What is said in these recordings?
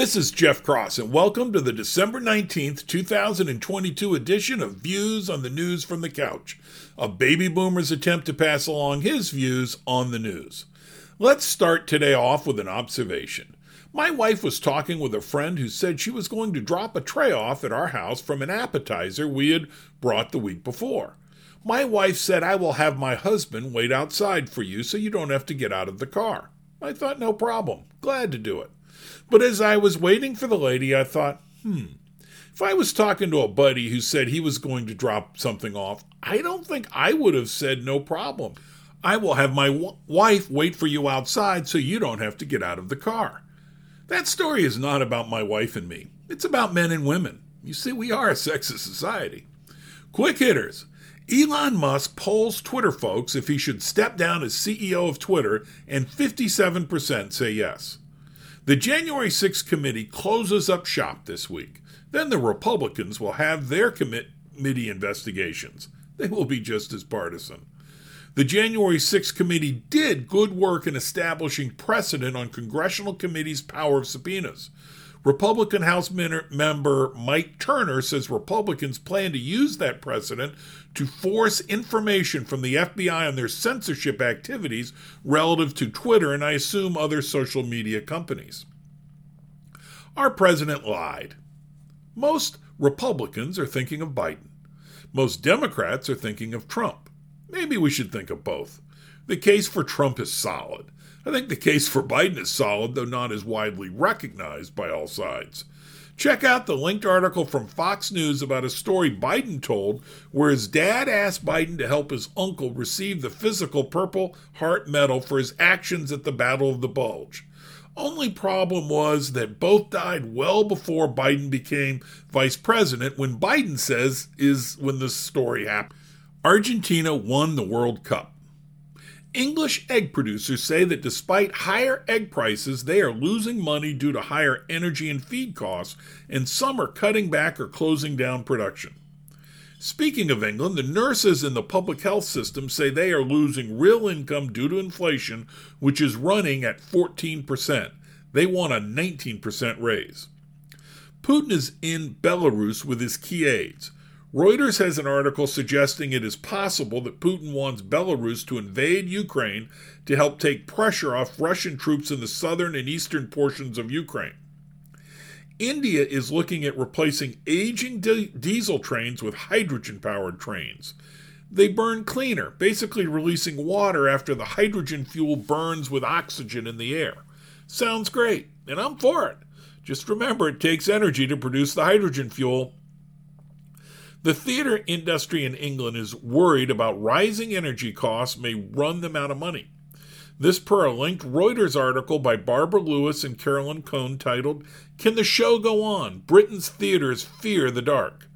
This is Jeff Cross, and welcome to the December 19th, 2022 edition of Views on the News from the Couch, a baby boomer's attempt to pass along his views on the news. Let's start today off with an observation. My wife was talking with a friend who said she was going to drop a tray off at our house from an appetizer we had brought the week before. My wife said, I will have my husband wait outside for you so you don't have to get out of the car. I thought, no problem. Glad to do it. But as I was waiting for the lady, I thought, hmm, if I was talking to a buddy who said he was going to drop something off, I don't think I would have said no problem. I will have my w- wife wait for you outside so you don't have to get out of the car. That story is not about my wife and me. It's about men and women. You see, we are a sexist society. Quick hitters. Elon Musk polls Twitter folks if he should step down as CEO of Twitter, and 57% say yes. The January 6th committee closes up shop this week. Then the Republicans will have their committee investigations. They will be just as partisan. The January 6th committee did good work in establishing precedent on congressional committees' power of subpoenas. Republican House member Mike Turner says Republicans plan to use that precedent to force information from the FBI on their censorship activities relative to Twitter and I assume other social media companies. Our president lied. Most Republicans are thinking of Biden. Most Democrats are thinking of Trump. Maybe we should think of both. The case for Trump is solid. I think the case for Biden is solid, though not as widely recognized by all sides. Check out the linked article from Fox News about a story Biden told where his dad asked Biden to help his uncle receive the physical Purple Heart Medal for his actions at the Battle of the Bulge. Only problem was that both died well before Biden became vice president when Biden says is when this story happened. Argentina won the World Cup. English egg producers say that despite higher egg prices, they are losing money due to higher energy and feed costs, and some are cutting back or closing down production. Speaking of England, the nurses in the public health system say they are losing real income due to inflation, which is running at 14%. They want a 19% raise. Putin is in Belarus with his key aides. Reuters has an article suggesting it is possible that Putin wants Belarus to invade Ukraine to help take pressure off Russian troops in the southern and eastern portions of Ukraine. India is looking at replacing aging di- diesel trains with hydrogen powered trains. They burn cleaner, basically releasing water after the hydrogen fuel burns with oxygen in the air. Sounds great, and I'm for it. Just remember it takes energy to produce the hydrogen fuel, the theater industry in England is worried about rising energy costs may run them out of money. This per a linked Reuters article by Barbara Lewis and Carolyn Cohn titled, Can the Show Go On? Britain's Theaters Fear the Dark.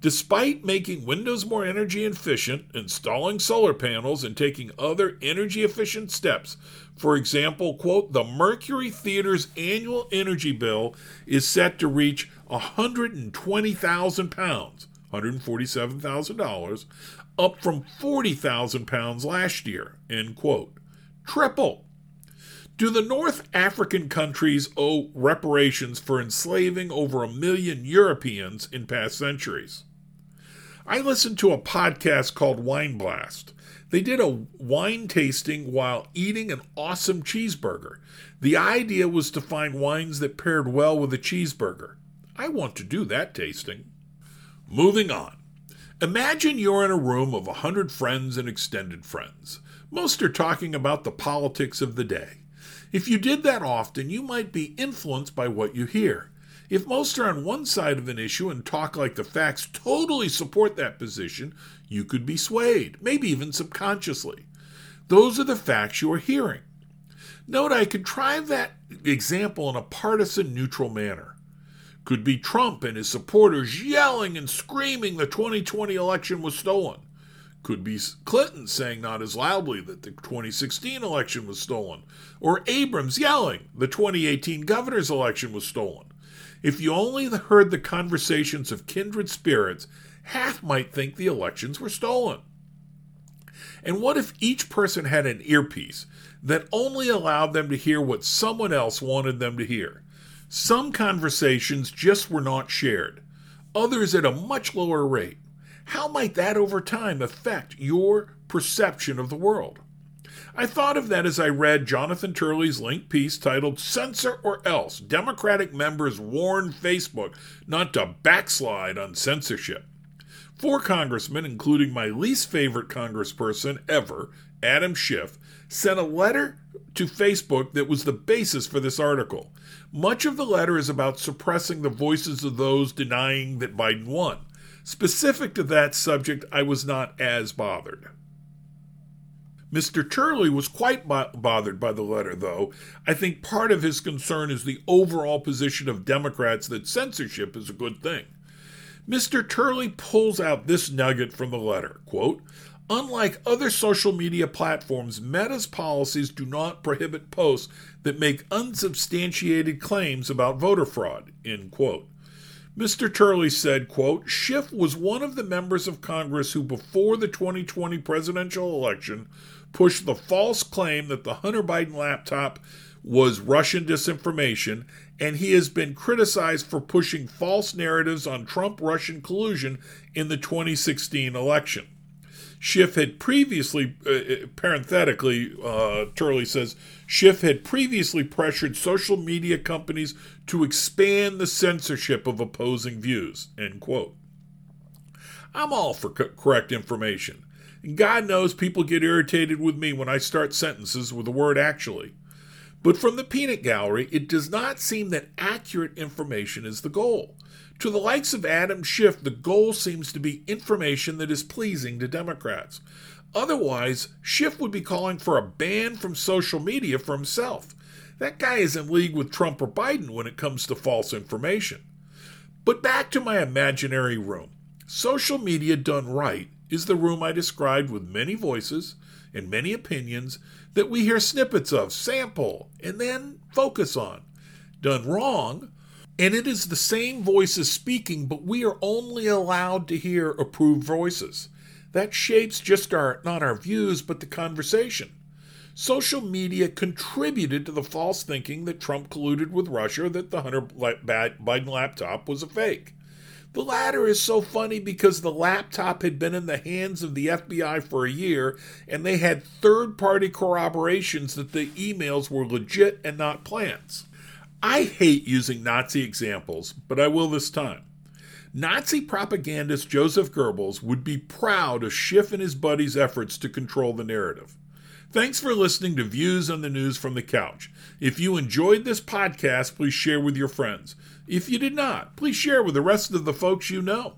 Despite making windows more energy efficient, installing solar panels, and taking other energy efficient steps, for example, quote, the Mercury Theater's annual energy bill is set to reach 120,000 pounds $147,000, up from 40,000 pounds last year, end quote. Triple. Do the North African countries owe reparations for enslaving over a million Europeans in past centuries? I listened to a podcast called Wine Blast. They did a wine tasting while eating an awesome cheeseburger. The idea was to find wines that paired well with a cheeseburger. I want to do that tasting. Moving on. Imagine you're in a room of a hundred friends and extended friends. Most are talking about the politics of the day. If you did that often, you might be influenced by what you hear. If most are on one side of an issue and talk like the facts totally support that position, you could be swayed, maybe even subconsciously. Those are the facts you are hearing. Note I contrive that example in a partisan neutral manner. Could be Trump and his supporters yelling and screaming the 2020 election was stolen. Could be Clinton saying not as loudly that the 2016 election was stolen. Or Abrams yelling the 2018 governor's election was stolen. If you only heard the conversations of kindred spirits, half might think the elections were stolen. And what if each person had an earpiece that only allowed them to hear what someone else wanted them to hear? Some conversations just were not shared, others at a much lower rate. How might that over time affect your perception of the world? I thought of that as I read Jonathan Turley's linked piece titled Censor or Else Democratic Members Warn Facebook Not to Backslide on Censorship. Four congressmen, including my least favorite congressperson ever, Adam Schiff, sent a letter to Facebook that was the basis for this article. Much of the letter is about suppressing the voices of those denying that Biden won. Specific to that subject, I was not as bothered. Mr. Turley was quite bo- bothered by the letter, though. I think part of his concern is the overall position of Democrats that censorship is a good thing. Mr. Turley pulls out this nugget from the letter quote, Unlike other social media platforms, Meta's policies do not prohibit posts that make unsubstantiated claims about voter fraud. End quote. Mr. Turley said, quote, Schiff was one of the members of Congress who, before the 2020 presidential election, pushed the false claim that the Hunter Biden laptop was Russian disinformation, and he has been criticized for pushing false narratives on Trump Russian collusion in the 2016 election. Schiff had previously, uh, uh, parenthetically, uh, Turley says, Schiff had previously pressured social media companies to expand the censorship of opposing views, end quote. I'm all for co- correct information. And God knows people get irritated with me when I start sentences with the word actually. But from the peanut gallery, it does not seem that accurate information is the goal. To the likes of Adam Schiff, the goal seems to be information that is pleasing to Democrats. Otherwise, Schiff would be calling for a ban from social media for himself. That guy is in league with Trump or Biden when it comes to false information. But back to my imaginary room. Social media done right is the room I described with many voices and many opinions that we hear snippets of, sample, and then focus on. Done wrong, and it is the same voices speaking, but we are only allowed to hear approved voices. That shapes just our not our views, but the conversation. Social media contributed to the false thinking that Trump colluded with Russia, that the Hunter Biden laptop was a fake. The latter is so funny because the laptop had been in the hands of the FBI for a year, and they had third party corroborations that the emails were legit and not plants. I hate using Nazi examples, but I will this time. Nazi propagandist Joseph Goebbels would be proud of Schiff and his buddies' efforts to control the narrative. Thanks for listening to Views on the News from the Couch. If you enjoyed this podcast, please share with your friends. If you did not, please share with the rest of the folks you know.